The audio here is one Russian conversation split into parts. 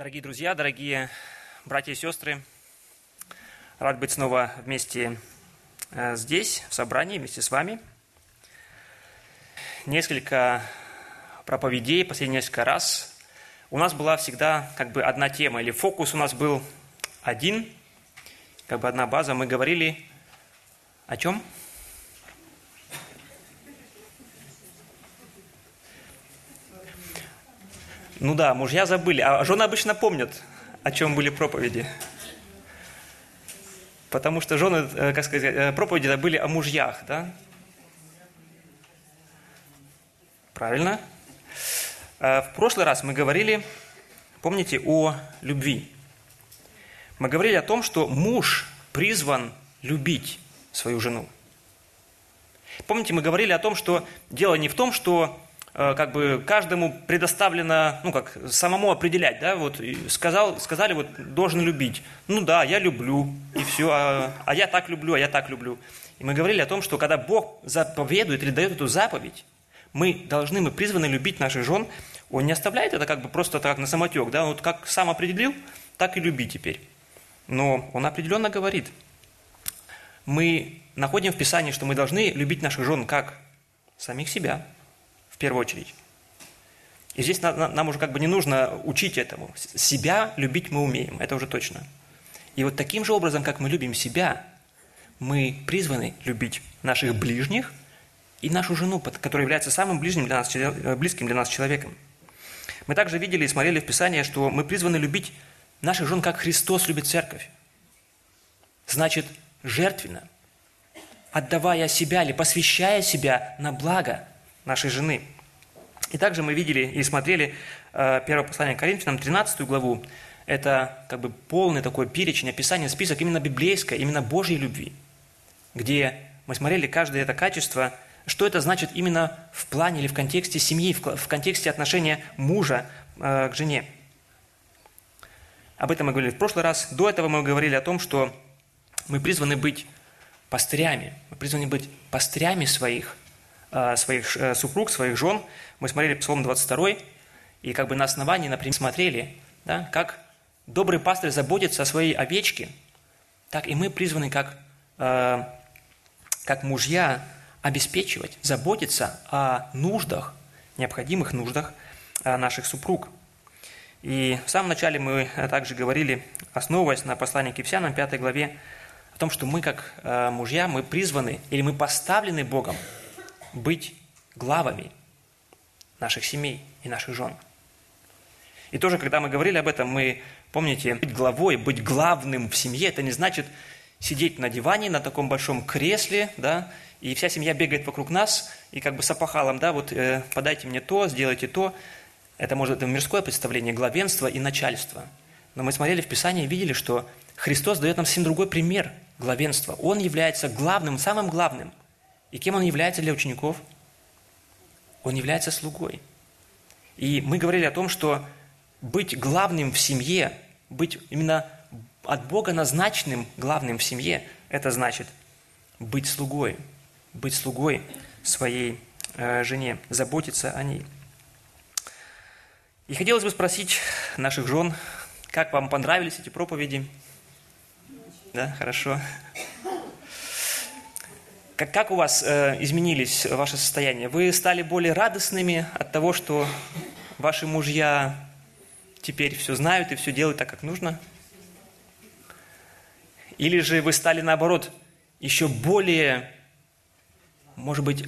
Дорогие друзья, дорогие братья и сестры, рад быть снова вместе э, здесь, в собрании, вместе с вами. Несколько проповедей, последние несколько раз. У нас была всегда как бы одна тема, или фокус у нас был один, как бы одна база. Мы говорили о чем? Ну да, мужья забыли, а жены обычно помнят, о чем были проповеди. Потому что жены, э, как сказать, э, проповеди были о мужьях, да? Правильно? Э, в прошлый раз мы говорили, помните, о любви. Мы говорили о том, что муж призван любить свою жену. Помните, мы говорили о том, что дело не в том, что как бы каждому предоставлено, ну как, самому определять, да, вот сказал, сказали, вот должен любить. Ну да, я люблю, и все, а, а я так люблю, а я так люблю. И мы говорили о том, что когда Бог заповедует или дает эту заповедь, мы должны, мы призваны любить наших жен, он не оставляет это как бы просто так на самотек, да, вот как сам определил, так и люби теперь. Но он определенно говорит, мы находим в Писании, что мы должны любить наших жен как самих себя, первую очередь. И здесь нам уже как бы не нужно учить этому. Себя любить мы умеем, это уже точно. И вот таким же образом, как мы любим себя, мы призваны любить наших ближних и нашу жену, которая является самым ближним для нас, э, близким для нас человеком. Мы также видели и смотрели в Писании, что мы призваны любить наших жен, как Христос любит церковь. Значит, жертвенно, отдавая себя или посвящая себя на благо нашей жены. И также мы видели и смотрели э, первое послание к Коринфянам, 13 главу. Это как бы полный такой перечень, описание, список именно библейской, именно Божьей любви, где мы смотрели каждое это качество, что это значит именно в плане или в контексте семьи, в контексте отношения мужа э, к жене. Об этом мы говорили в прошлый раз. До этого мы говорили о том, что мы призваны быть пастырями. Мы призваны быть пастырями своих своих э, супруг, своих жен. Мы смотрели Псалом 22, и как бы на основании, например, смотрели, да, как добрый пастырь заботится о своей овечке, так и мы призваны как, э, как мужья обеспечивать, заботиться о нуждах, необходимых нуждах наших супруг. И в самом начале мы также говорили, основываясь на послании к Ефесянам, 5 главе, о том, что мы как мужья, мы призваны или мы поставлены Богом быть главами наших семей и наших жен. И тоже, когда мы говорили об этом, мы, помните, быть главой, быть главным в семье, это не значит сидеть на диване, на таком большом кресле, да, и вся семья бегает вокруг нас, и как бы с опахалом, да, вот э, подайте мне то, сделайте то. Это может быть мирское представление главенства и начальства. Но мы смотрели в Писании и видели, что Христос дает нам совсем другой пример главенства. Он является главным, самым главным. И кем он является для учеников? Он является слугой. И мы говорили о том, что быть главным в семье, быть именно от Бога назначенным главным в семье, это значит быть слугой, быть слугой своей э, жене, заботиться о ней. И хотелось бы спросить наших жен, как вам понравились эти проповеди? Да, хорошо. Как, как у вас э, изменились ваше состояние? Вы стали более радостными от того, что ваши мужья теперь все знают и все делают так, как нужно? Или же вы стали, наоборот, еще более, может быть,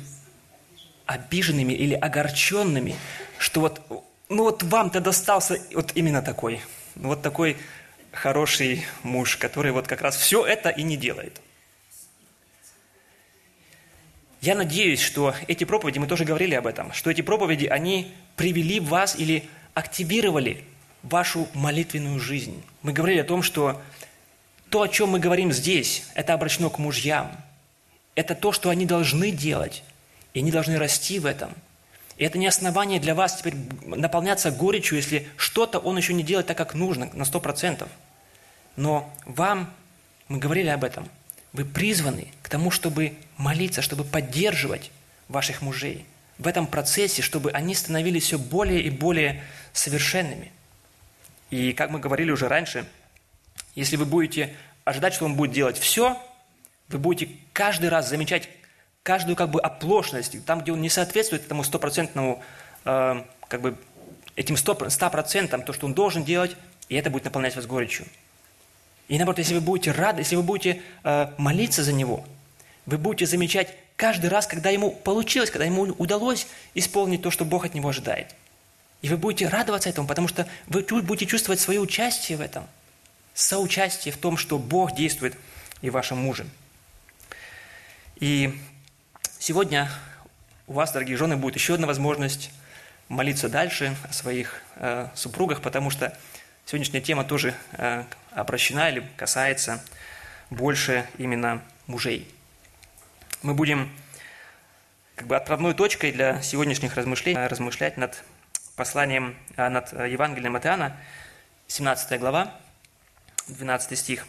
обиженными или огорченными, что вот, ну вот вам-то достался вот именно такой, вот такой хороший муж, который вот как раз все это и не делает – я надеюсь, что эти проповеди, мы тоже говорили об этом, что эти проповеди, они привели вас или активировали вашу молитвенную жизнь. Мы говорили о том, что то, о чем мы говорим здесь, это обращено к мужьям. Это то, что они должны делать, и они должны расти в этом. И это не основание для вас теперь наполняться горечью, если что-то он еще не делает так, как нужно, на сто процентов. Но вам, мы говорили об этом – вы призваны к тому, чтобы молиться, чтобы поддерживать ваших мужей в этом процессе, чтобы они становились все более и более совершенными. И как мы говорили уже раньше, если вы будете ожидать, что Он будет делать все, вы будете каждый раз замечать каждую как бы оплошность, там, где Он не соответствует этому стопроцентному, э, как бы, этим ста процентам, то, что Он должен делать, и это будет наполнять вас горечью. И наоборот, если вы будете рады, если вы будете э, молиться за Него, вы будете замечать каждый раз, когда Ему получилось, когда Ему удалось исполнить то, что Бог от Него ожидает – и вы будете радоваться этому, потому что вы будете чувствовать свое участие в этом, соучастие в том, что Бог действует и в вашем муже. И сегодня у вас, дорогие жены, будет еще одна возможность молиться дальше о своих э, супругах, потому что сегодняшняя тема тоже э, обращена или касается больше именно мужей. Мы будем как бы отправной точкой для сегодняшних размышлений размышлять над посланием, а, над э, Евангелием от Иоанна, 17 глава, 12 стих,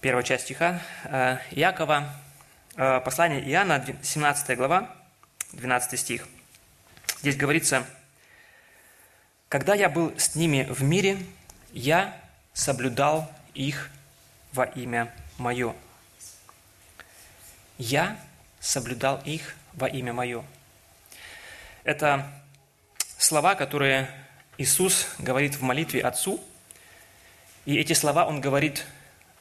первая часть стиха э, Якова, э, послание Иоанна, 17 глава, 12 стих. Здесь говорится, «Когда я был с ними в мире, я соблюдал их во имя Мое». Я соблюдал их во имя Мое. Это слова, которые Иисус говорит в молитве Отцу. И эти слова Он говорит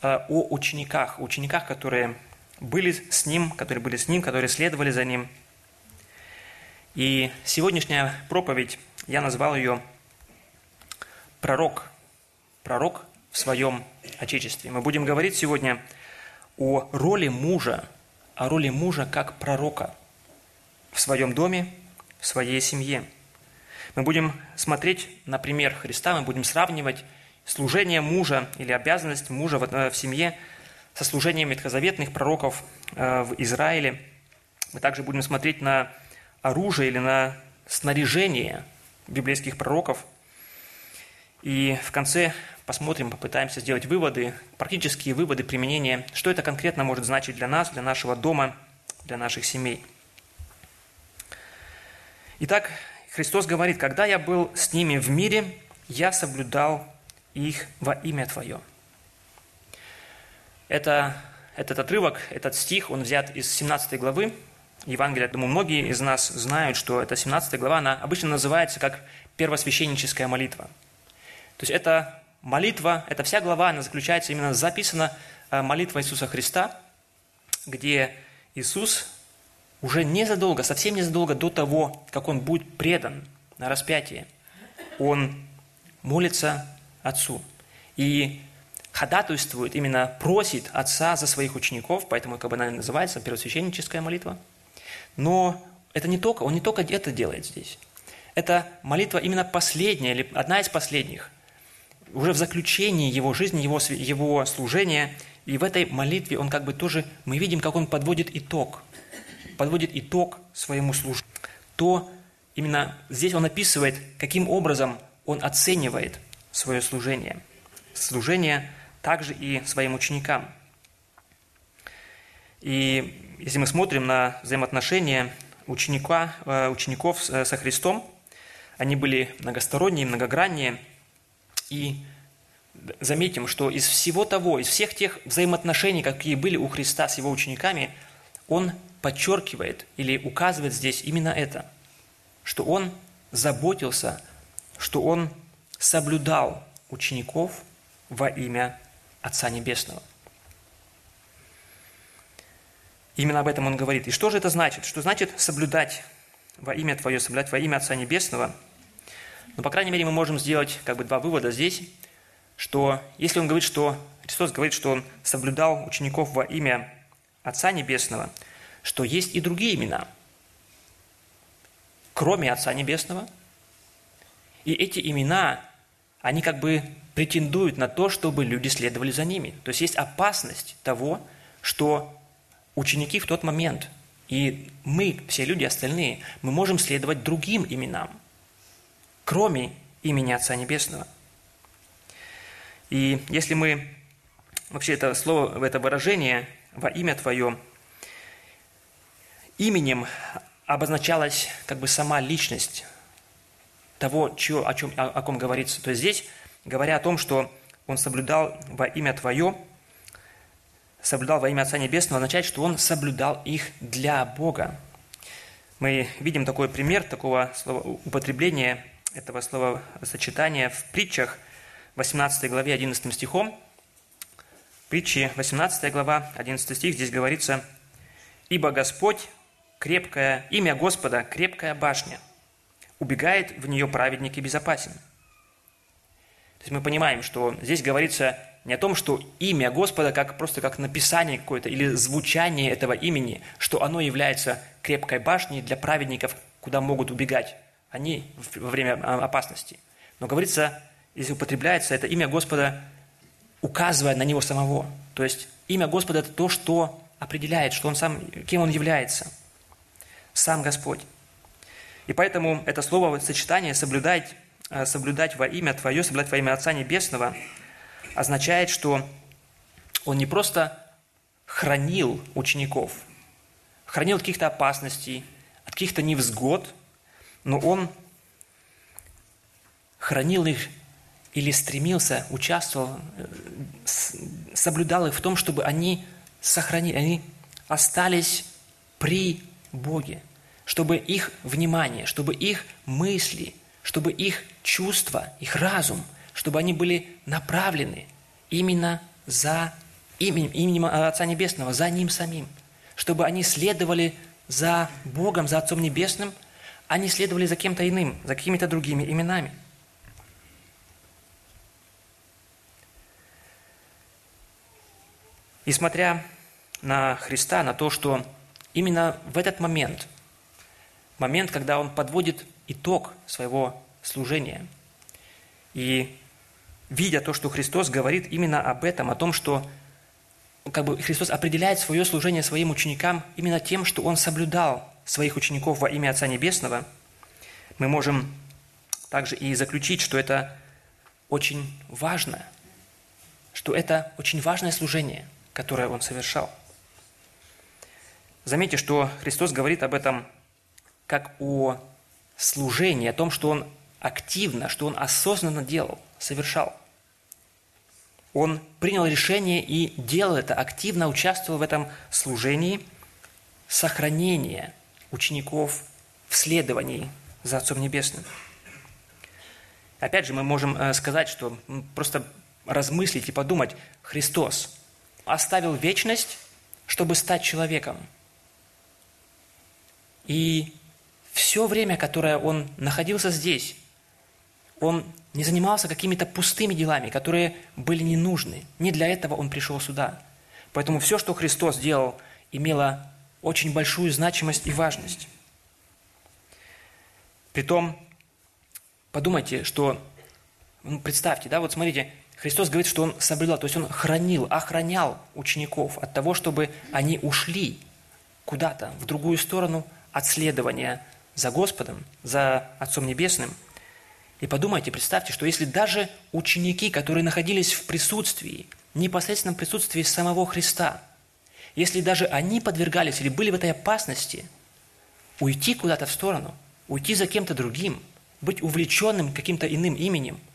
э, о учениках, учениках, которые были с Ним, которые были с Ним, которые следовали за Ним. И сегодняшняя проповедь, я назвал ее «Пророк», «Пророк в своем Отечестве». Мы будем говорить сегодня о роли мужа, о роли мужа как пророка в своем доме, в своей семье – мы будем смотреть на пример Христа, мы будем сравнивать служение мужа или обязанность мужа в, э, семье со служением ветхозаветных пророков э, в Израиле. Мы также будем смотреть на оружие или на снаряжение библейских пророков. И в конце посмотрим, попытаемся сделать выводы, практические выводы применения, что это конкретно может значить для нас, для нашего дома, для наших семей. Итак, Христос говорит, когда я был с ними в мире, я соблюдал их во имя Твое. Это, этот отрывок, этот стих, он взят из 17 главы Евангелия. Думаю, многие из нас знают, что эта 17 глава, она обычно называется как первосвященническая молитва. То есть это молитва, эта вся глава, она заключается именно, записана э, молитва Иисуса Христа, где Иисус уже незадолго, совсем незадолго до того, как он будет предан на распятие, он молится Отцу и ходатайствует, именно просит Отца за своих учеников, поэтому как бы она называется первосвященническая молитва. Но это не только, он не только это делает здесь. Это молитва именно последняя, или одна из последних. Уже в заключении его жизни, его, его служения, и в этой молитве он как бы тоже, мы видим, как он подводит итог – подводит итог своему служению, то именно здесь он описывает, каким образом он оценивает свое служение. Служение также и своим ученикам. И если мы смотрим на взаимоотношения ученика, э, учеников со Христом, они были многосторонние, многогранние. И заметим, что из всего того, из всех тех взаимоотношений, какие были у Христа с его учениками, он подчеркивает или указывает здесь именно это, что он заботился, что он соблюдал учеников во имя Отца Небесного. Именно об этом он говорит. И что же это значит? Что значит соблюдать во имя Твое, соблюдать во имя Отца Небесного? Ну, по крайней мере, мы можем сделать как бы два вывода здесь, что если он говорит, что Христос говорит, что он соблюдал учеников во имя Отца Небесного – что есть и другие имена, кроме Отца Небесного. И эти имена, они как бы претендуют на то, чтобы люди следовали за ними. То есть есть опасность того, что ученики в тот момент, и мы, все люди остальные, мы можем следовать другим именам, кроме имени Отца Небесного. И если мы вообще это слово, это выражение во имя Твое Именем обозначалась как бы сама личность того, чё, о, чем, о, о ком говорится. То есть здесь, говоря о том, что он соблюдал во имя Твое, соблюдал во имя Отца Небесного, означает, что он соблюдал их для Бога. Мы видим такой пример такого слова, употребления этого слова сочетания в притчах, 18 главе 11 стихом. Притчи 18 глава, 11 стих, здесь говорится, «Ибо Господь крепкая, имя Господа – крепкая башня, убегает в нее праведник и безопасен». То есть мы понимаем, что здесь говорится не о том, что имя Господа как просто как написание какое-то или звучание этого имени, что оно является крепкой башней для праведников, куда могут убегать они во время а, опасности. Но говорится, если употребляется это имя Господа, указывая на него самого. То есть имя Господа – это то, что определяет, что он сам, кем он является. Сам Господь. И поэтому это слово сочетание соблюдать, э, соблюдать во имя Твое, соблюдать во имя Отца Небесного означает, что он не просто хранил учеников, хранил каких-то опасностей, от каких-то невзгод, но он хранил их или стремился, участвовал, э, соблюдал их в том, чтобы они сохранили, они остались при Боге, чтобы их внимание, чтобы их мысли, чтобы их чувства, их разум, чтобы они были направлены именно за именем, именем Отца Небесного, за Ним самим, чтобы они следовали за Богом, за Отцом Небесным, не следовали за кем-то иным, за какими-то другими именами. И смотря на Христа, на то, что именно в этот момент, момент, когда Он подводит итог своего служения, и видя то, что Христос говорит именно об этом, о том, что как бы Христос определяет свое служение своим ученикам именно тем, что Он соблюдал своих учеников во имя Отца Небесного, мы можем также и заключить, что это очень важно, что это очень важное служение – которое он совершал. Заметьте, что Христос говорит об этом как о служении, о том, что он активно, что он осознанно делал, совершал. Он принял решение и делал это, активно участвовал в этом служении сохранения учеников в следовании за Отцом Небесным. Опять же, мы можем э, сказать, что просто размыслить и подумать, Христос, оставил вечность, чтобы стать человеком. И все время, которое он находился здесь, он не занимался какими-то пустыми делами, которые были не нужны. Не для этого он пришел сюда. Поэтому все, что Христос делал, имело очень большую значимость и важность. Притом, подумайте, что, ну, представьте, да, вот смотрите, Христос говорит, что Он соблюдал, то есть Он хранил, охранял учеников от того, чтобы они ушли куда-то, в другую сторону от следования за Господом, за Отцом Небесным. И подумайте, представьте, что если даже ученики, которые находились в присутствии, непосредственном присутствии самого Христа, если даже они подвергались или были в этой опасности, уйти куда-то в сторону, уйти за кем-то другим, быть увлеченным каким-то иным именем –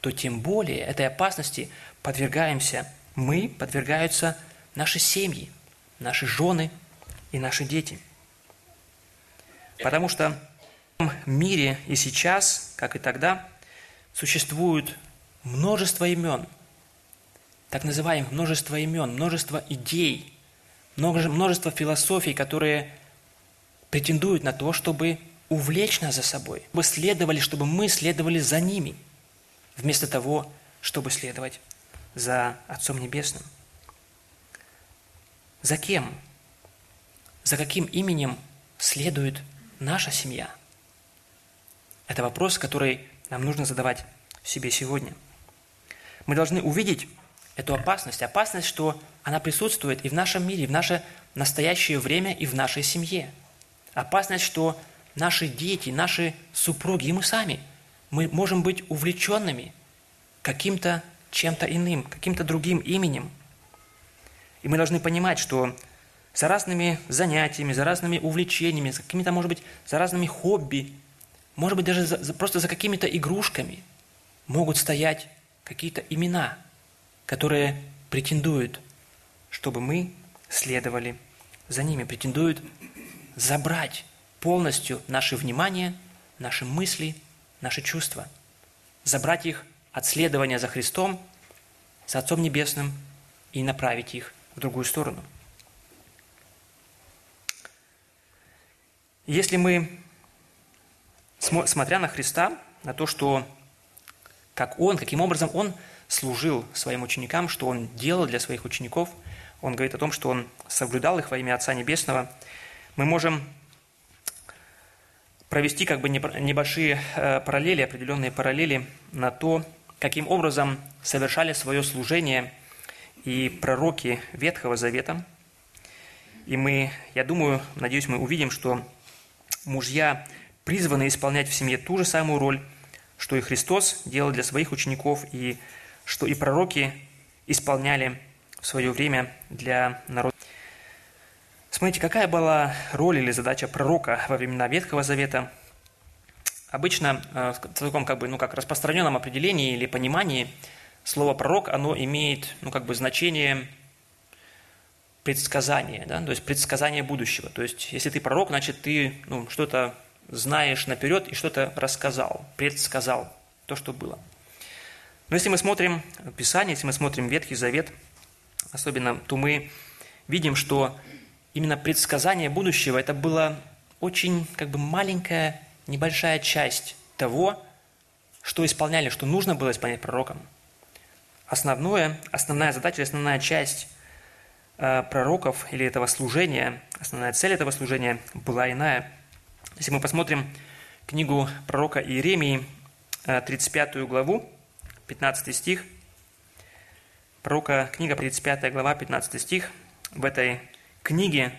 то тем более этой опасности подвергаемся мы, подвергаются наши семьи, наши жены и наши дети. Потому что в мире и сейчас, как и тогда, существует множество имен, так называемых множество имен, множество идей, множество философий, которые претендуют на то, чтобы увлечь нас за собой, чтобы следовали, чтобы мы следовали за ними – вместо того, чтобы следовать за Отцом Небесным. За кем? За каким именем следует наша семья? Это вопрос, который нам нужно задавать себе сегодня. Мы должны увидеть эту опасность, опасность, что она присутствует и в нашем мире, и в наше настоящее время, и в нашей семье. Опасность, что наши дети, наши супруги и мы сами – мы можем быть увлеченными каким-то чем-то иным, каким-то другим именем. И мы должны понимать, что за разными занятиями, за разными увлечениями, за какими-то, может быть, за разными хобби может быть, даже за, просто за какими-то игрушками могут стоять какие-то имена, которые претендуют, чтобы мы следовали за ними, претендуют забрать полностью наше внимание, наши мысли, наши чувства, забрать их от следования за Христом, за Отцом Небесным и направить их в другую сторону. Если мы, смотря на Христа, на то, что как Он, каким образом Он служил своим ученикам, что Он делал для своих учеников, Он говорит о том, что Он соблюдал их во имя Отца Небесного, мы можем провести как бы небольшие э, параллели, определенные параллели на то, каким образом совершали свое служение и пророки Ветхого Завета. И мы, я думаю, надеюсь, мы увидим, что мужья призваны исполнять в семье ту же самую роль, что и Христос делал для своих учеников, и что и пророки исполняли в свое время для народа. Смотрите, какая была роль или задача пророка во времена Ветхого Завета? Обычно э, в таком как бы, ну, как распространенном определении или понимании слово пророк, оно имеет ну, как бы значение предсказания, да? то есть предсказание будущего. То есть если ты пророк, значит ты ну, что-то знаешь наперед и что-то рассказал, предсказал то, что было. Но если мы смотрим Писание, если мы смотрим Ветхий Завет, особенно, то мы видим, что именно предсказание будущего – это была очень как бы маленькая, небольшая часть того, что исполняли, что нужно было исполнять пророкам. Основное, основная задача, основная часть э, пророков или этого служения, основная цель этого служения была иная. Если мы посмотрим книгу пророка Иеремии, 35 э, главу, 15 стих, пророка, книга 35 глава, 15 стих, в этой книге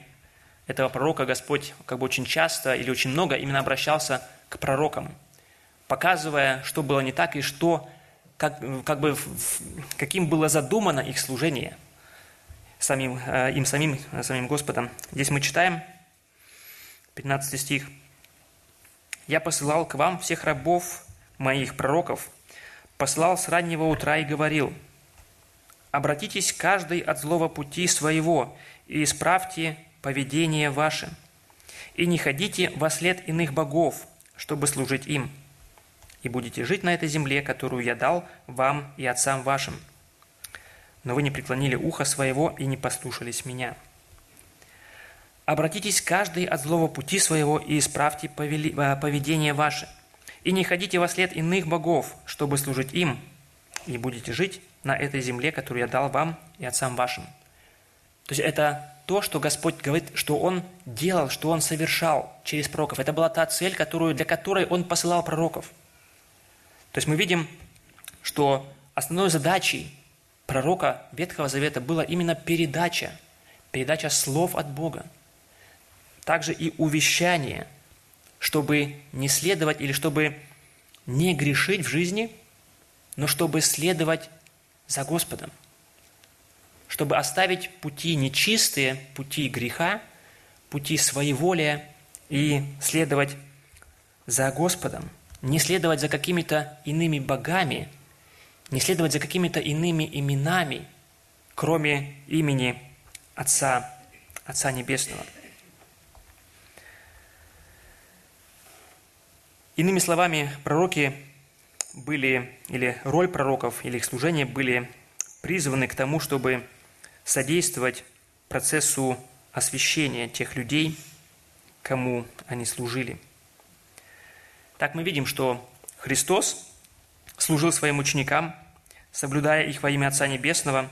этого пророка Господь как бы очень часто или очень много именно обращался к пророкам, показывая, что было не так и что, как, как бы, каким было задумано их служение самим, э, им самим, самим Господом. Здесь мы читаем 15 стих. «Я посылал к вам всех рабов моих пророков, послал с раннего утра и говорил, «Обратитесь каждый от злого пути своего и исправьте поведение ваше, и не ходите во след иных богов, чтобы служить им, и будете жить на этой земле, которую я дал вам и отцам вашим. Но вы не преклонили ухо своего и не послушались меня. Обратитесь каждый от злого пути своего и исправьте э, поведение ваше, и не ходите во след иных богов, чтобы служить им, и будете жить на этой земле, которую я дал вам и отцам вашим. То есть это то, что Господь говорит, что Он делал, что Он совершал через пророков. Это была та цель, которую, для которой Он посылал пророков. То есть мы видим, что основной задачей пророка Ветхого Завета была именно передача, передача слов от Бога. Также и увещание, чтобы не следовать или чтобы не грешить в жизни, но чтобы следовать за Господом чтобы оставить пути нечистые, пути греха, пути своеволия и следовать за Господом, не следовать за какими-то иными богами, не следовать за какими-то иными именами, кроме имени Отца, Отца Небесного. Иными словами, пророки были, или роль пророков, или их служение были призваны к тому, чтобы содействовать процессу освящения тех людей, кому они служили. Так мы видим, что Христос служил своим ученикам, соблюдая их во имя Отца Небесного.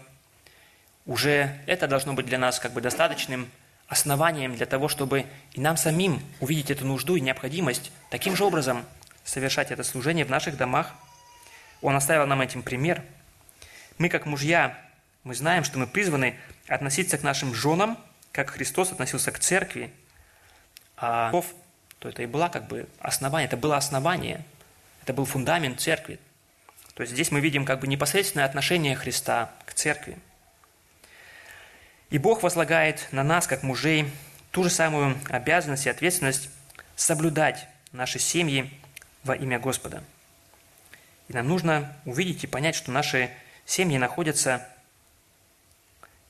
Уже это должно быть для нас как бы достаточным основанием для того, чтобы и нам самим увидеть эту нужду и необходимость таким же образом совершать это служение в наших домах. Он оставил нам этим пример. Мы, как мужья, мы знаем, что мы призваны относиться к нашим женам, как Христос относился к церкви. А то это и было как бы основание, это было основание, это был фундамент церкви. То есть здесь мы видим как бы непосредственное отношение Христа к церкви. И Бог возлагает на нас, как мужей, ту же самую обязанность и ответственность соблюдать наши семьи, во имя Господа. И нам нужно увидеть и понять, что наши семьи находятся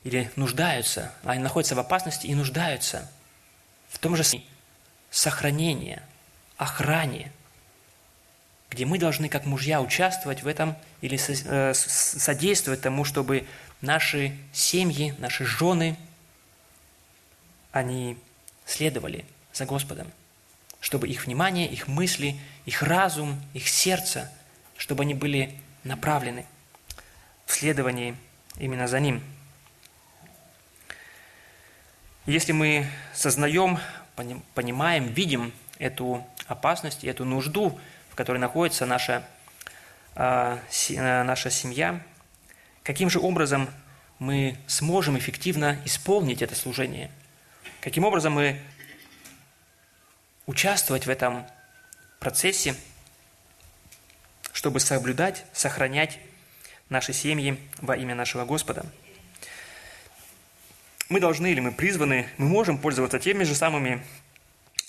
или нуждаются, они находятся в опасности и нуждаются в том же сохранении, охране, где мы должны, как мужья, участвовать в этом или э, содействовать тому, чтобы наши семьи, наши жены, они следовали за Господом, чтобы их внимание, их мысли, их разум, их сердце, чтобы они были направлены в следовании именно за Ним. Если мы сознаем, понимаем, видим эту опасность, эту нужду, в которой находится наша, а, э, наша семья, каким же образом мы сможем эффективно исполнить это служение? Каким образом мы участвовать в этом процессе, чтобы соблюдать, сохранять наши семьи во имя нашего Господа. Мы должны или мы призваны, мы можем пользоваться теми же самыми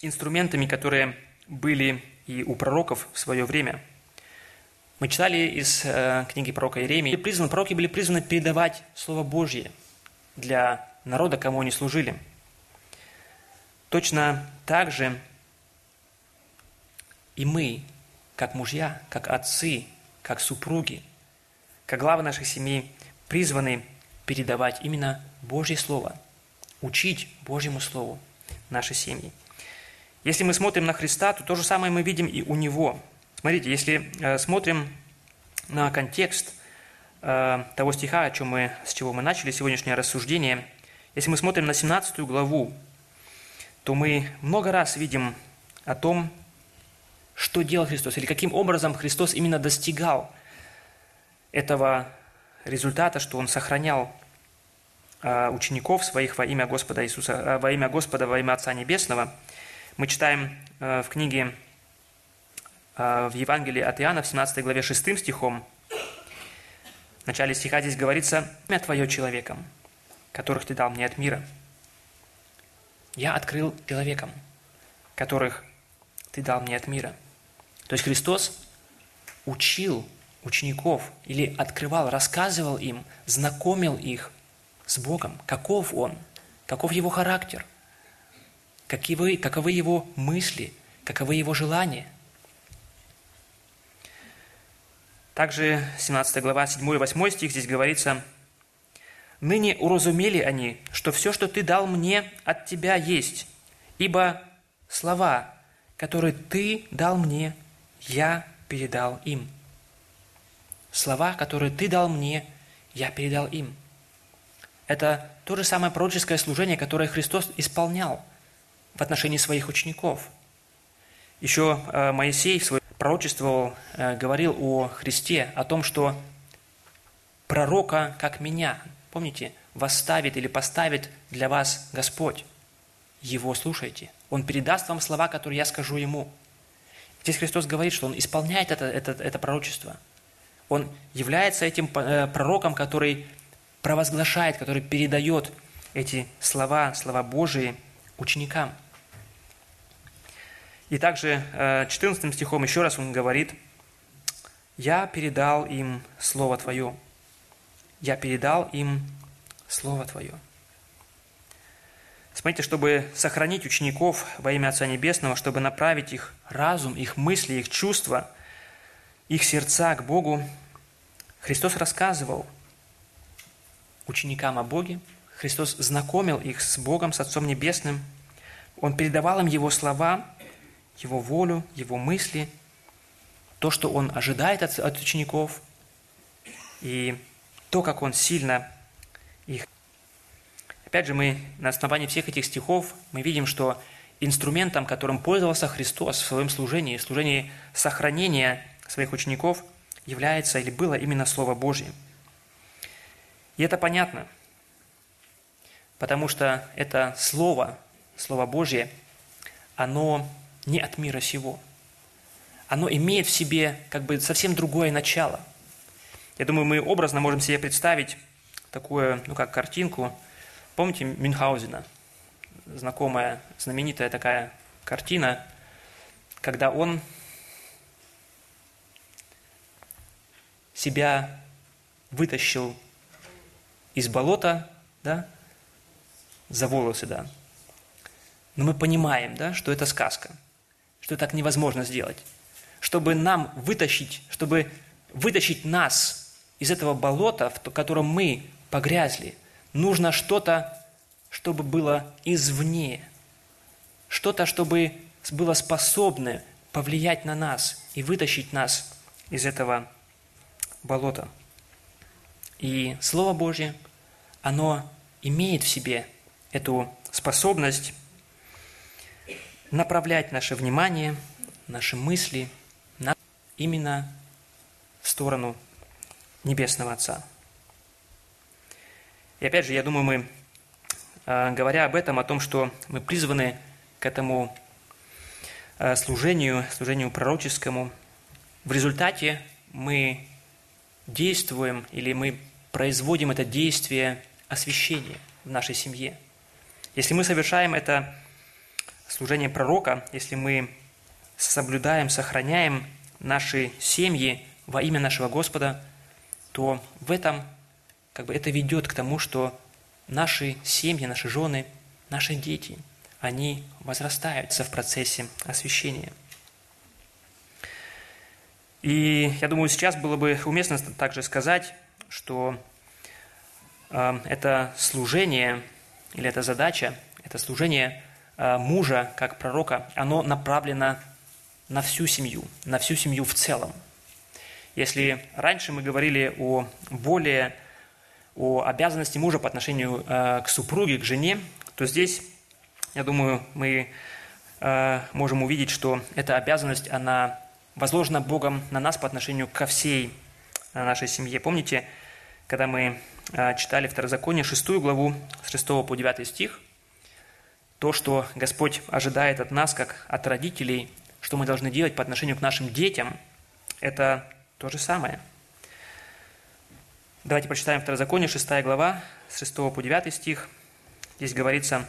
инструментами, которые были и у пророков в свое время. Мы читали из э, книги пророка Иеремии, призваны, пророки были призваны передавать Слово Божье для народа, кому они служили. Точно так же и мы, как мужья, как отцы, как супруги, как главы наших семей, призваны передавать именно Божье Слово, учить Божьему Слову наши семьи. Если мы смотрим на Христа, то то же самое мы видим и у Него. Смотрите, если э, смотрим на контекст э, того стиха, о чем мы, с чего мы начали сегодняшнее рассуждение, если мы смотрим на 17 главу, то мы много раз видим о том, что делал Христос, или каким образом Христос именно достигал этого результата, что Он сохранял а, учеников своих во имя Господа Иисуса, а, во имя Господа, во имя Отца Небесного. Мы читаем а, в книге в Евангелии от Иоанна в 17 главе 6 стихом, в начале стиха здесь говорится «Имя Твое человеком, которых Ты дал мне от мира». Я открыл человеком, которых Ты дал мне от мира – то есть Христос учил учеников или открывал, рассказывал им, знакомил их с Богом, каков Он, каков Его характер, каковы, каковы Его мысли, каковы Его желания. Также 17 глава, 7 и 8 стих здесь говорится, «Ныне уразумели они, что все, что Ты дал мне, от Тебя есть, ибо слова, которые Ты дал мне, я передал им. Слова, которые ты дал мне, я передал им. Это то же самое пророческое служение, которое Христос исполнял в отношении своих учеников. Еще э, Моисей в своем пророчествовал, э, говорил о Христе, о том, что пророка, как меня, помните, восставит или поставит для вас Господь. Его слушайте. Он передаст вам слова, которые я скажу ему – Здесь Христос говорит, что Он исполняет это, это, это пророчество. Он является этим э, пророком, который провозглашает, который передает эти слова, слова Божии ученикам. И также 14 э, стихом еще раз он говорит, «Я передал им Слово Твое». «Я передал им Слово Твое». Смотрите, чтобы сохранить учеников во имя Отца Небесного, чтобы направить их разум, их мысли, их чувства, их сердца к Богу, Христос рассказывал ученикам о Боге, Христос знакомил их с Богом, с Отцом Небесным, Он передавал им Его слова, Его волю, Его мысли, то, что Он ожидает от, от учеников, и то, как Он сильно их Опять же, мы на основании всех этих стихов мы видим, что инструментом, которым пользовался Христос в своем служении, в служении сохранения своих учеников, является или было именно Слово Божье. И это понятно, потому что это Слово, Слово Божье, оно не от мира сего. Оно имеет в себе как бы совсем другое начало. Я думаю, мы образно можем себе представить такую, ну как картинку – Помните Мюнхгаузена? Знакомая, знаменитая такая картина, когда он себя вытащил из болота, да, за волосы, да. Но мы понимаем, да, что это сказка, что так невозможно сделать. Чтобы нам вытащить, чтобы вытащить нас из этого болота, в котором мы погрязли, нужно что-то, чтобы было извне, что-то, чтобы было способно повлиять на нас и вытащить нас из этого болота. И Слово Божье, оно имеет в себе эту способность направлять наше внимание, наши мысли именно в сторону Небесного Отца. И опять же, я думаю, мы, а, говоря об этом, о том, что мы призваны к этому а, служению, служению пророческому, в результате мы действуем или мы производим это действие освящения в нашей семье. Если мы совершаем это служение пророка, если мы соблюдаем, сохраняем наши семьи во имя нашего Господа, то в этом как бы это ведет к тому, что наши семьи, наши жены, наши дети, они возрастаются в процессе освящения. И я думаю, сейчас было бы уместно также сказать, что э, это служение или эта задача, это служение э, мужа как пророка, оно направлено на всю семью, на всю семью в целом. Если раньше мы говорили о более о обязанности мужа по отношению э, к супруге, к жене, то здесь, я думаю, мы э, можем увидеть, что эта обязанность, она возложена Богом на нас по отношению ко всей э, нашей семье. Помните, когда мы читали Второзаконие, 6 главу, с 6 по 9 стих, то, что Господь ожидает от нас, как от родителей, что мы должны делать по отношению к нашим детям, это то же самое. Давайте прочитаем Второзаконие, 6 глава, с 6 по 9 стих. Здесь говорится,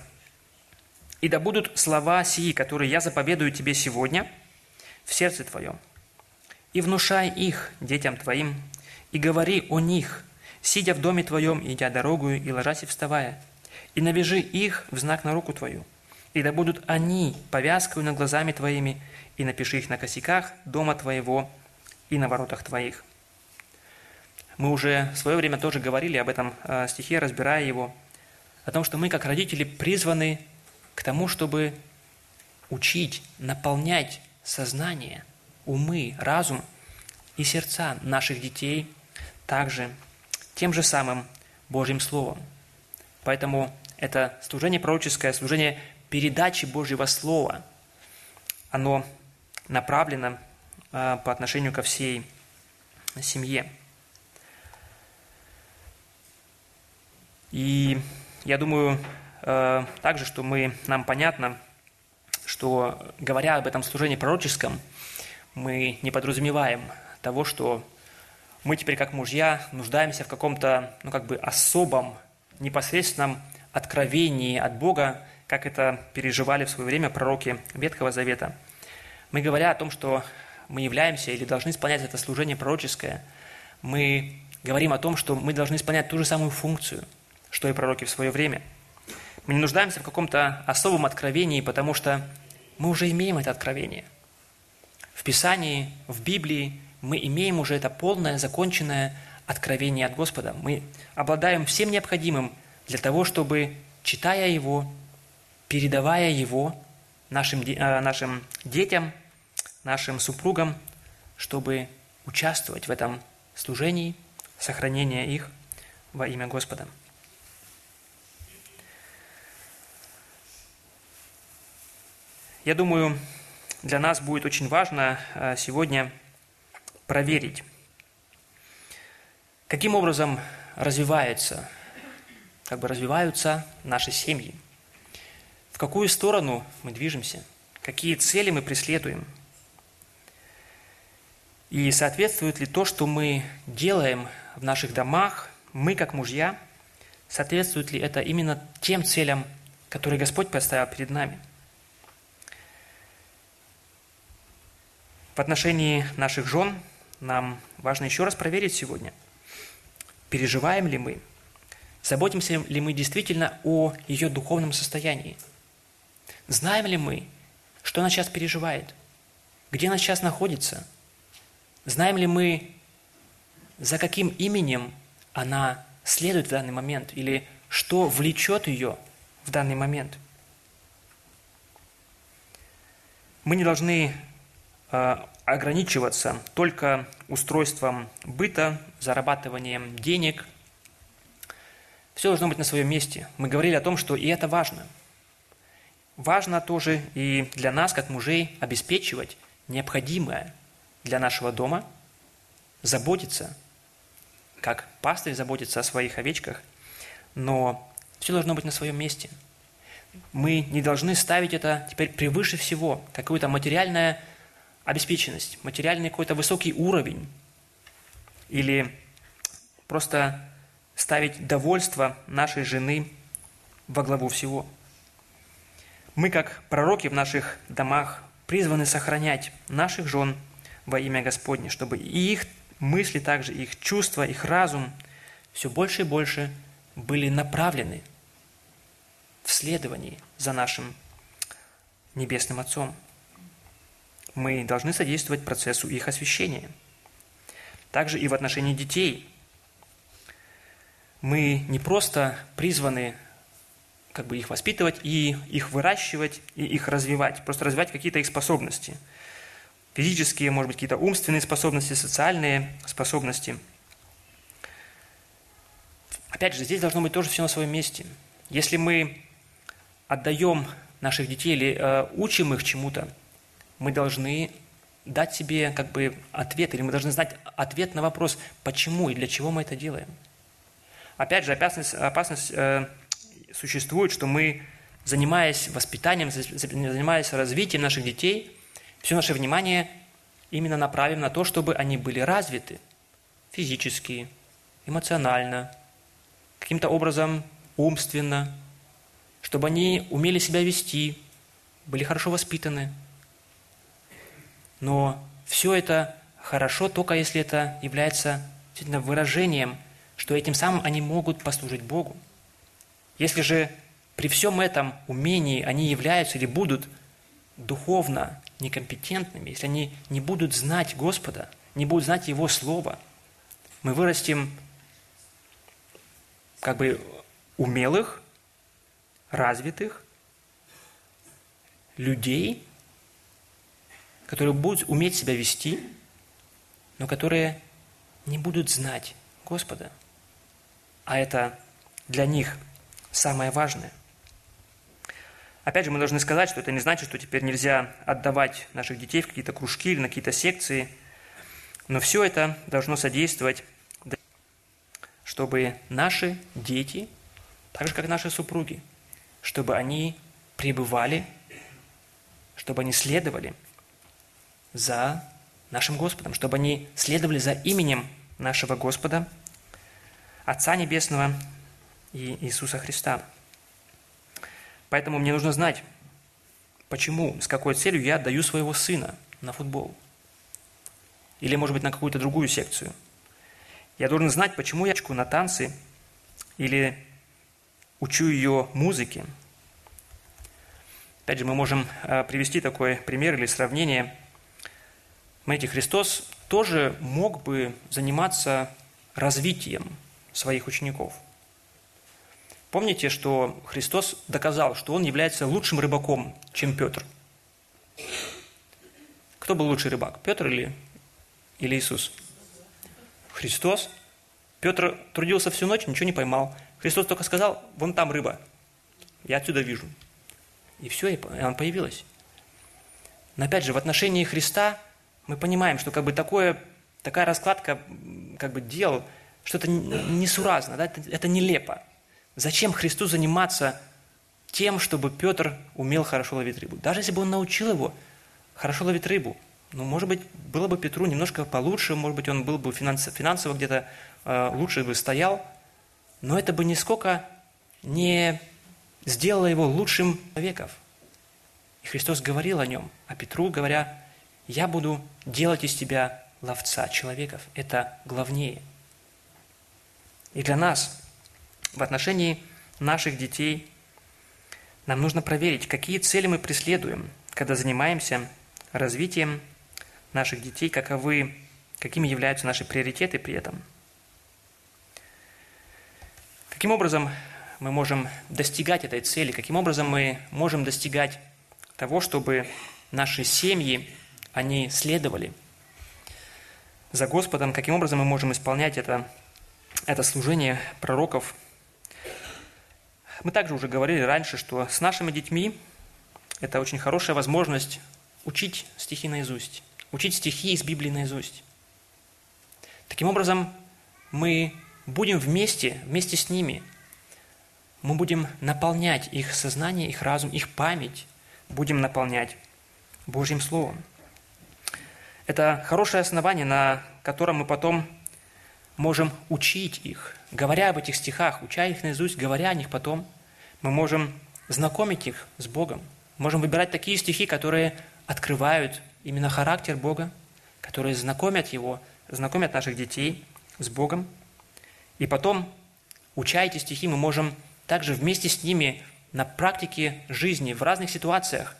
«И да будут слова сии, которые я заповедую тебе сегодня – в сердце твоем, и внушай их детям твоим, и говори о них, сидя в доме твоем, идя дорогую, и ложась и вставая, и навяжи их в знак на руку твою, и да будут они повязкою над глазами твоими, и напиши их на косяках дома твоего и на воротах твоих». Мы уже в свое время тоже говорили об этом э, стихе, разбирая его, о том, что мы, как родители, призваны к тому, чтобы учить, наполнять сознание, умы, разум и сердца наших детей также тем же самым Божьим Словом. Поэтому это служение пророческое, служение передачи Божьего Слова, оно направлено а, по отношению ко всей семье. И я думаю а, также, что мы, нам понятно, что, говоря об этом служении пророческом, мы не подразумеваем того, что мы теперь как мужья нуждаемся в каком-то, ну как бы особом, непосредственном откровении от Бога, как это переживали в свое время пророки Ветхого Завета. Мы, говоря о том, что мы являемся или должны исполнять это служение пророческое, мы говорим о том, что мы должны исполнять ту же самую функцию, что и пророки в свое время. Мы не нуждаемся в каком-то особом откровении, потому что мы уже имеем это откровение. В Писании, в Библии мы имеем уже это полное, законченное откровение от Господа. Мы обладаем всем необходимым для того, чтобы, читая его, передавая его нашим, э, нашим детям, нашим супругам, чтобы участвовать в этом служении, сохранения их во имя Господа. Я думаю, для нас будет очень важно э, сегодня проверить, каким образом развивается, как бы развиваются наши семьи, в какую сторону мы движемся, какие цели мы преследуем, и соответствует ли то, что мы делаем в наших домах, мы как мужья, соответствует ли это именно тем целям, которые Господь поставил перед нами – В отношении наших жен нам важно еще раз проверить сегодня, переживаем ли мы, заботимся ли мы действительно о ее духовном состоянии, знаем ли мы, что она сейчас переживает, где она сейчас находится, знаем ли мы, за каким именем она следует в данный момент или что влечет ее в данный момент. Мы не должны ограничиваться только устройством быта, зарабатыванием денег. Все должно быть на своем месте. Мы говорили о том, что и это важно. Важно тоже и для нас, как мужей, обеспечивать необходимое для нашего дома, заботиться, как пастырь заботится о своих овечках, но все должно быть на своем месте – мы не должны ставить это теперь превыше всего, какую-то материальная обеспеченность, материальный какой-то высокий уровень, или просто ставить довольство нашей жены во главу всего. Мы, как пророки в наших домах, призваны сохранять наших жен во имя Господне, чтобы и их мысли также, их чувства, их разум все больше и больше были направлены в следовании за нашим Небесным Отцом. Мы должны содействовать процессу их освящения. Также и в отношении детей. Мы не просто призваны как бы их воспитывать и их выращивать, и их развивать, просто развивать какие-то их способности. Физические, может быть, какие-то умственные способности, социальные способности. Опять же, здесь должно быть тоже все на своем месте. Если мы отдаем наших детей или э, учим их чему-то, мы должны дать себе как бы ответ, или мы должны знать ответ на вопрос, почему и для чего мы это делаем. Опять же, опасность, опасность э, существует, что мы, занимаясь воспитанием, занимаясь развитием наших детей, все наше внимание именно направим на то, чтобы они были развиты физически, эмоционально, каким-то образом умственно, чтобы они умели себя вести, были хорошо воспитаны. Но все это хорошо только если это является действительно выражением, что этим самым они могут послужить Богу. Если же при всем этом умении они являются или будут духовно некомпетентными, если они не будут знать Господа, не будут знать Его Слово, мы вырастим как бы умелых, развитых людей, которые будут уметь себя вести, но которые не будут знать Господа. А это для них самое важное. Опять же, мы должны сказать, что это не значит, что теперь нельзя отдавать наших детей в какие-то кружки или на какие-то секции, но все это должно содействовать, чтобы наши дети, так же как наши супруги, чтобы они пребывали, чтобы они следовали за нашим Господом, чтобы они следовали за именем нашего Господа, Отца Небесного и Иисуса Христа. Поэтому мне нужно знать, почему, с какой целью я отдаю своего сына на футбол. Или, может быть, на какую-то другую секцию. Я должен знать, почему я на танцы или учу ее музыке. Опять же, мы можем э, привести такой пример или сравнение. Смотрите, Христос тоже мог бы заниматься развитием своих учеников. Помните, что Христос доказал, что Он является лучшим рыбаком, чем Петр? Кто был лучший рыбак, Петр или, или Иисус? Христос. Петр трудился всю ночь, ничего не поймал. Христос только сказал, вон там рыба, я отсюда вижу. И все, и она появилась. Но опять же, в отношении Христа мы понимаем, что как бы такое, такая раскладка как бы дел, что это несуразно, да? это, это нелепо. Зачем Христу заниматься тем, чтобы Петр умел хорошо ловить рыбу? Даже если бы он научил его хорошо ловить рыбу, ну, может быть, было бы Петру немножко получше, может быть, он был бы финансово где-то э, лучше бы стоял, но это бы нисколько не сделало его лучшим человеком. И Христос говорил о нем, о Петру, говоря, «Я буду делать из тебя ловца человеков. Это главнее. И для нас в отношении наших детей нам нужно проверить, какие цели мы преследуем, когда занимаемся развитием наших детей, каковы, какими являются наши приоритеты при этом. Каким образом мы можем достигать этой цели, каким образом мы можем достигать того, чтобы наши семьи, они следовали за Господом, каким образом мы можем исполнять это, это служение пророков. Мы также уже говорили раньше, что с нашими детьми это очень хорошая возможность учить стихи наизусть, учить стихи из Библии наизусть. Таким образом, мы будем вместе, вместе с ними мы будем наполнять их сознание, их разум, их память, будем наполнять Божьим Словом. Это хорошее основание, на котором мы потом можем учить их, говоря об этих стихах, уча их наизусть, говоря о них потом, мы можем знакомить их с Богом, можем выбирать такие стихи, которые открывают именно характер Бога, которые знакомят Его, знакомят наших детей с Богом. И потом, уча эти стихи, мы можем также вместе с ними на практике жизни, в разных ситуациях,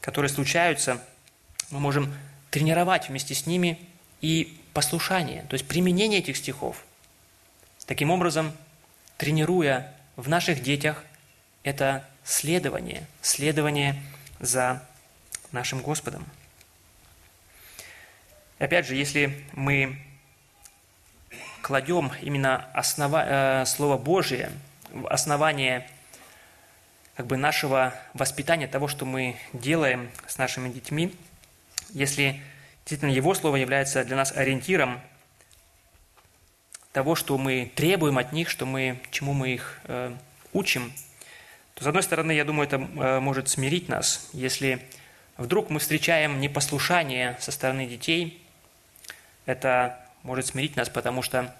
которые случаются, мы можем тренировать вместе с ними и послушание, то есть применение этих стихов. Таким образом, тренируя в наших детях это следование, следование за нашим Господом. Опять же, если мы кладем именно основа, э, Слово Божие основание как бы нашего воспитания, того, что мы делаем с нашими детьми, если действительно Его Слово является для нас ориентиром того, что мы требуем от них, что мы, чему мы их э, учим, то, с одной стороны, я думаю, это э, может смирить нас, если вдруг мы встречаем непослушание со стороны детей, это может смирить нас, потому что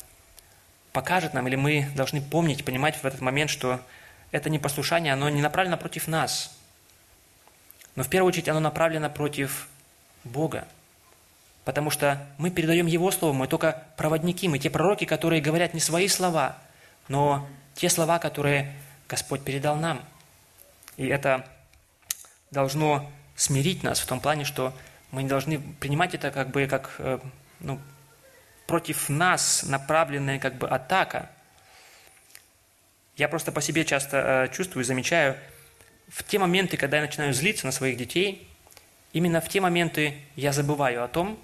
покажет нам, или мы должны помнить, понимать в этот момент, что это непослушание, оно не направлено против нас, но в первую очередь оно направлено против Бога. Потому что мы передаем Его Слово, мы только проводники, мы те пророки, которые говорят не свои слова, но те слова, которые Господь передал нам. И это должно смирить нас в том плане, что мы не должны принимать это как бы как э, ну, против нас направленная как бы атака. Я просто по себе часто э, чувствую, замечаю, в те моменты, когда я начинаю злиться на своих детей, именно в те моменты я забываю о том,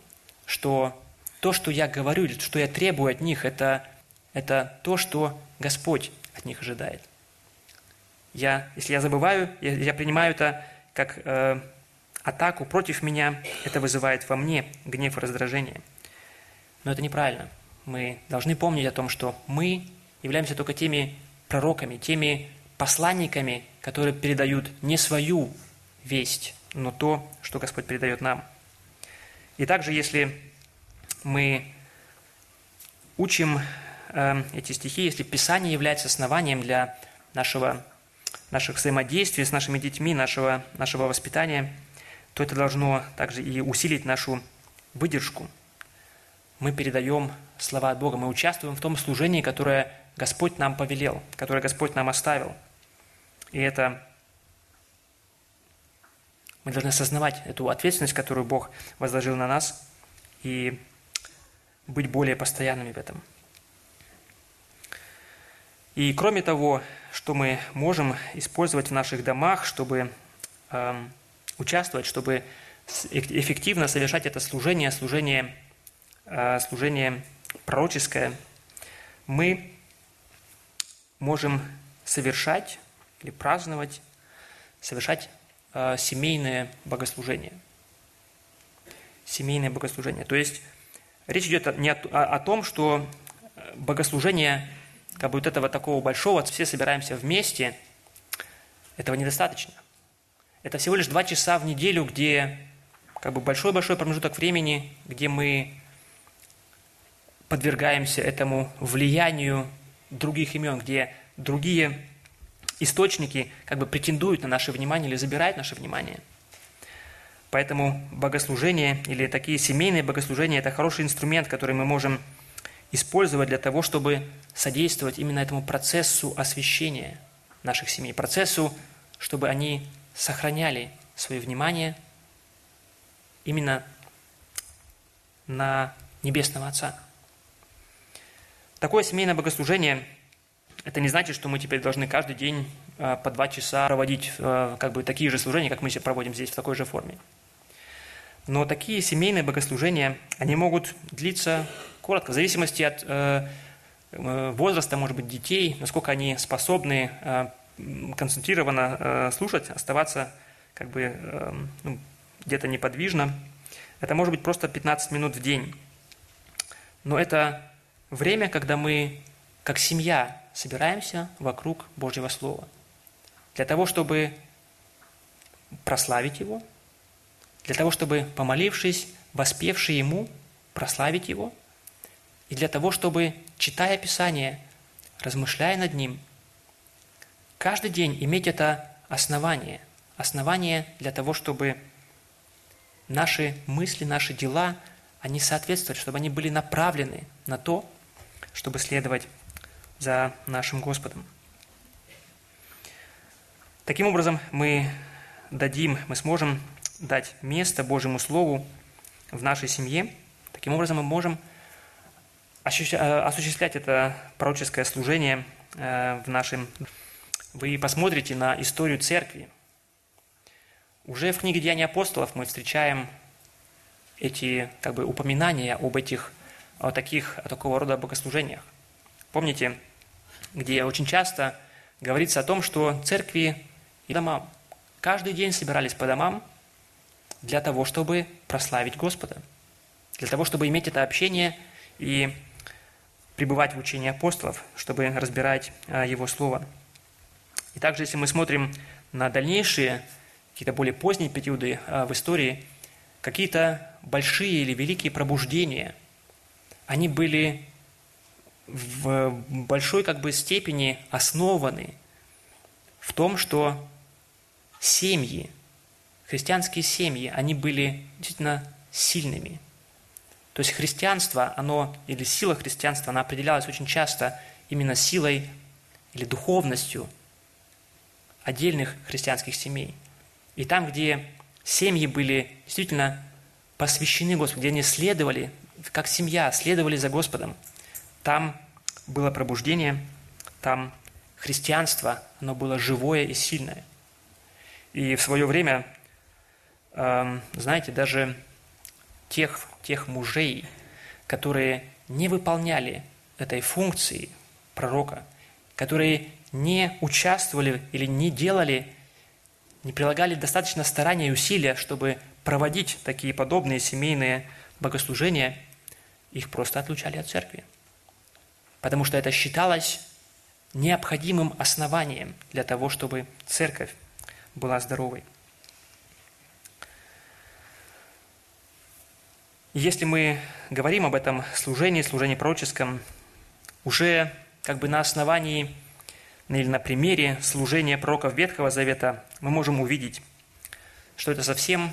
что то, что я говорю, что я требую от них, это, это то, что Господь от них ожидает. Я, если я забываю, я, я принимаю это как э, атаку против меня, это вызывает во мне гнев и раздражение – но это неправильно. Мы должны помнить о том, что мы являемся только теми пророками, теми посланниками, которые передают не свою весть, но то, что Господь передает нам. И также, если мы учим э, эти стихи, если Писание является основанием для нашего, наших взаимодействий с нашими детьми, нашего, нашего воспитания, то это должно также и усилить нашу выдержку – мы передаем слова от Бога, мы участвуем в том служении, которое Господь нам повелел, которое Господь нам оставил. И это мы должны осознавать эту ответственность, которую Бог возложил на нас, и быть более постоянными в этом. И кроме того, что мы можем использовать в наших домах, чтобы э, участвовать, чтобы эффективно совершать это служение, служение Э, служение пророческое, мы можем совершать или праздновать, совершать семейное богослужение. Семейное богослужение. То есть речь идет не о, о, о том, что богослужение как бы вот этого такого большого, все собираемся вместе, этого недостаточно. Это всего лишь два часа в неделю, где как бы большой-большой промежуток времени, где мы подвергаемся этому влиянию других имен, где другие источники как бы претендуют на наше внимание или забирают наше внимание. Поэтому богослужение или такие семейные богослужения – это хороший инструмент, который мы можем использовать для того, чтобы содействовать именно этому процессу освящения наших семей, процессу, чтобы они сохраняли свое внимание именно на Небесного Отца. Такое семейное богослужение – это не значит, что мы теперь должны каждый день э, по два часа проводить э, как бы такие же служения, как мы сейчас проводим здесь в такой же форме. Но такие семейные богослужения, они могут длиться коротко, в зависимости от э, э, возраста, может быть, детей, насколько они способны э, концентрированно слушать, оставаться как бы э, ну, где-то неподвижно. Это может быть просто 15 минут в день. Но это время, когда мы, как семья, собираемся вокруг Божьего Слова. Для того, чтобы прославить Его – для того, чтобы, помолившись, воспевши Ему, прославить Его, и для того, чтобы, читая Писание, размышляя над ним, каждый день иметь это основание, основание для того, чтобы наши мысли, наши дела, они соответствовали, чтобы они были направлены на то, чтобы следовать за нашим Господом. Таким образом, мы дадим, мы сможем дать место Божьему Слову в нашей семье. Таким образом, мы можем э, осуществлять это пророческое служение э, в нашем... Вы посмотрите на историю церкви. Уже в книге «Деяния апостолов» мы встречаем эти как бы, упоминания об этих о таких, о такого рода богослужениях. Помните, где очень часто говорится о том, что церкви и дома каждый день собирались по домам для того, чтобы прославить Господа, для того, чтобы иметь это общение и пребывать в учении апостолов, чтобы разбирать а, Его Слово. И также, если мы смотрим на дальнейшие, какие-то более поздние периоды а, в истории, какие-то большие или великие пробуждения, они были в большой как бы степени основаны в том, что семьи, христианские семьи, они были действительно сильными. То есть христианство, оно, или сила христианства, она определялась очень часто именно силой или духовностью отдельных христианских семей. И там, где семьи были действительно посвящены Господу, где они следовали, как семья, следовали за Господом, там было пробуждение, там христианство, оно было живое и сильное. И в свое время знаете, даже тех, тех мужей, которые не выполняли этой функции пророка, которые не участвовали или не делали, не прилагали достаточно старания и усилия, чтобы проводить такие подобные семейные богослужения, их просто отлучали от церкви. Потому что это считалось необходимым основанием для того, чтобы церковь была здоровой. Если мы говорим об этом служении, служении пророческом, уже как бы на основании или на примере служения пророков Ветхого Завета мы можем увидеть, что это совсем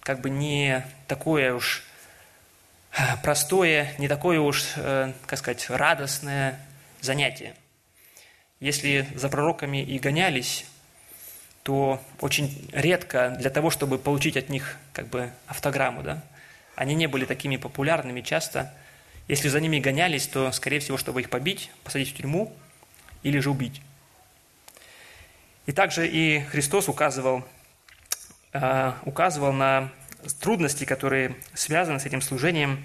как бы не такое уж простое, не такое уж, э, как сказать, радостное занятие. Если за пророками и гонялись, то очень редко для того, чтобы получить от них как бы автограмму, да, они не были такими популярными часто. Если за ними гонялись, то, скорее всего, чтобы их побить, посадить в тюрьму или же убить. И также и Христос указывал, э, указывал на трудности, которые связаны с этим служением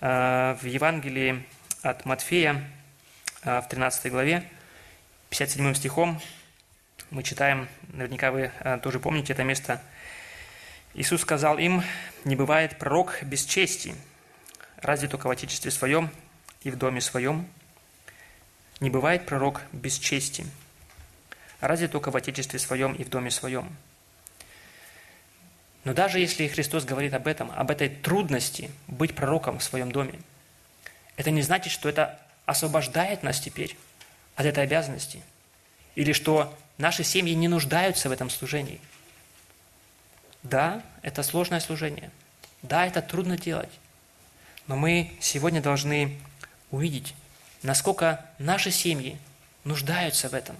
э, в Евангелии от Матфея э, в 13 главе, 57 стихом. Мы читаем, наверняка вы тоже помните это место – Иисус сказал им, не бывает пророк без чести, разве только в Отечестве своем и в доме своем. Не бывает пророк без чести, разве только в Отечестве своем и в доме своем. Но даже если Христос говорит об этом, об этой трудности быть пророком в своем доме, это не значит, что это освобождает нас теперь от этой обязанности, или что наши семьи не нуждаются в этом служении – Да, это сложное служение. Да, это трудно делать. Но мы сегодня должны увидеть, насколько наши семьи нуждаются в этом.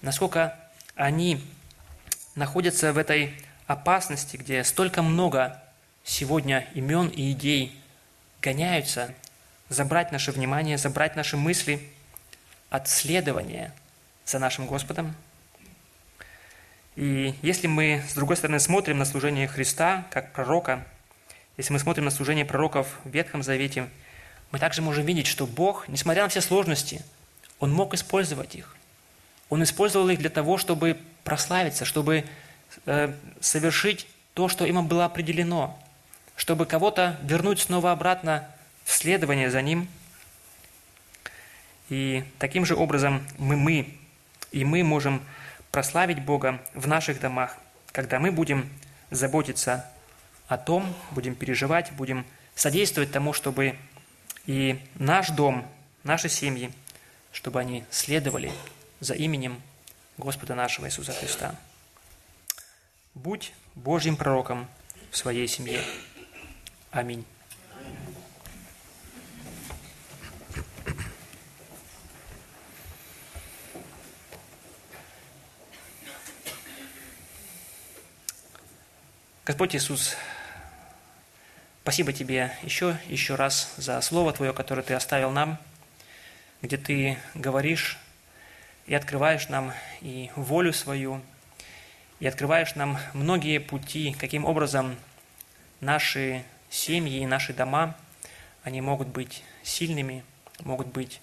Насколько они находятся в этой опасности, где столько много сегодня имен и идей гоняются, забрать наше внимание, забрать наши мысли от следования за нашим Господом. И если мы, с другой стороны, смотрим на служение Христа как пророка, если мы смотрим на служение пророков в Ветхом Завете, мы также можем видеть, что Бог, несмотря на все сложности, Он мог использовать их. Он использовал их для того, чтобы прославиться, чтобы совершить то, что им было определено, чтобы кого-то вернуть снова обратно в следование за Ним. И таким же образом мы, мы и мы можем прославить Бога в наших домах, когда мы будем заботиться о том, будем переживать, будем содействовать тому, чтобы и наш дом, наши семьи, чтобы они следовали за именем Господа нашего Иисуса Христа. Будь Божьим пророком в своей семье. Аминь. Господь Иисус, спасибо Тебе еще, еще раз за Слово Твое, которое Ты оставил нам, где Ты говоришь и открываешь нам и волю свою, и открываешь нам многие пути, каким образом наши семьи и наши дома, они могут быть сильными, могут быть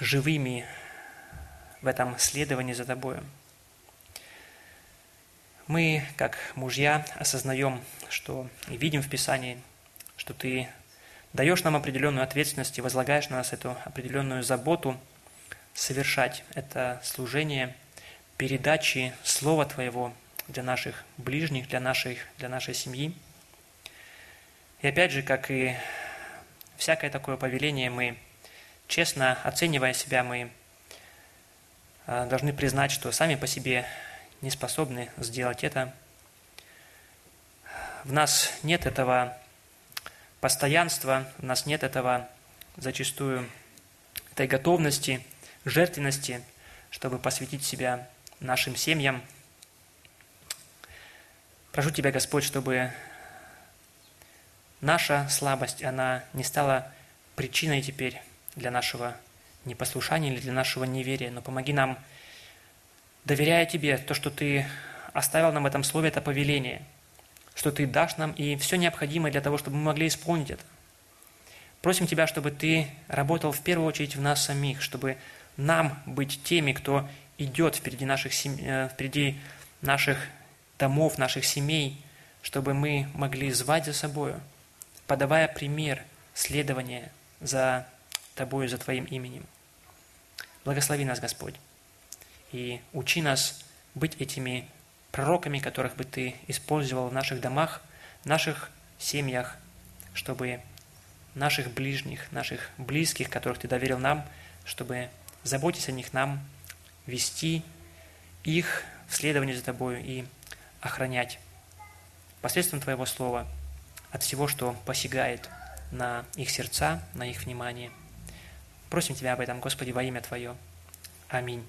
живыми в этом следовании за Тобою. Мы, как мужья, осознаем, что и видим в Писании, что Ты даешь нам определенную ответственность и возлагаешь на нас эту определенную заботу совершать это служение передачи Слова Твоего для наших ближних, для, наших, для нашей семьи. И опять же, как и всякое такое повеление, мы, честно оценивая себя, мы а, должны признать, что сами по себе не способны сделать это. В нас нет этого постоянства, в нас нет этого зачастую этой готовности, жертвенности, чтобы посвятить себя нашим семьям. Прошу Тебя, Господь, чтобы наша слабость, она не стала причиной теперь для нашего непослушания или для нашего неверия, но помоги нам – доверяя Тебе, то, что Ты оставил нам в этом слове, это повеление, что Ты дашь нам и все необходимое для того, чтобы мы могли исполнить это. Просим Тебя, чтобы Ты работал в первую очередь в нас самих, чтобы нам быть теми, кто идет впереди наших, э, впереди наших домов, наших семей, чтобы мы могли звать за собою, подавая пример следования за Тобою, за Твоим именем. Благослови нас, Господь и учи нас быть этими пророками, которых бы Ты использовал в наших домах, наших семьях, чтобы наших ближних, наших близких, которых Ты доверил нам, чтобы заботиться о них нам, вести их в следовании за Тобою и охранять посредством Твоего Слова от всего, что посягает на их сердца, на их внимание. Просим Тебя об этом, Господи, во имя Твое. Аминь.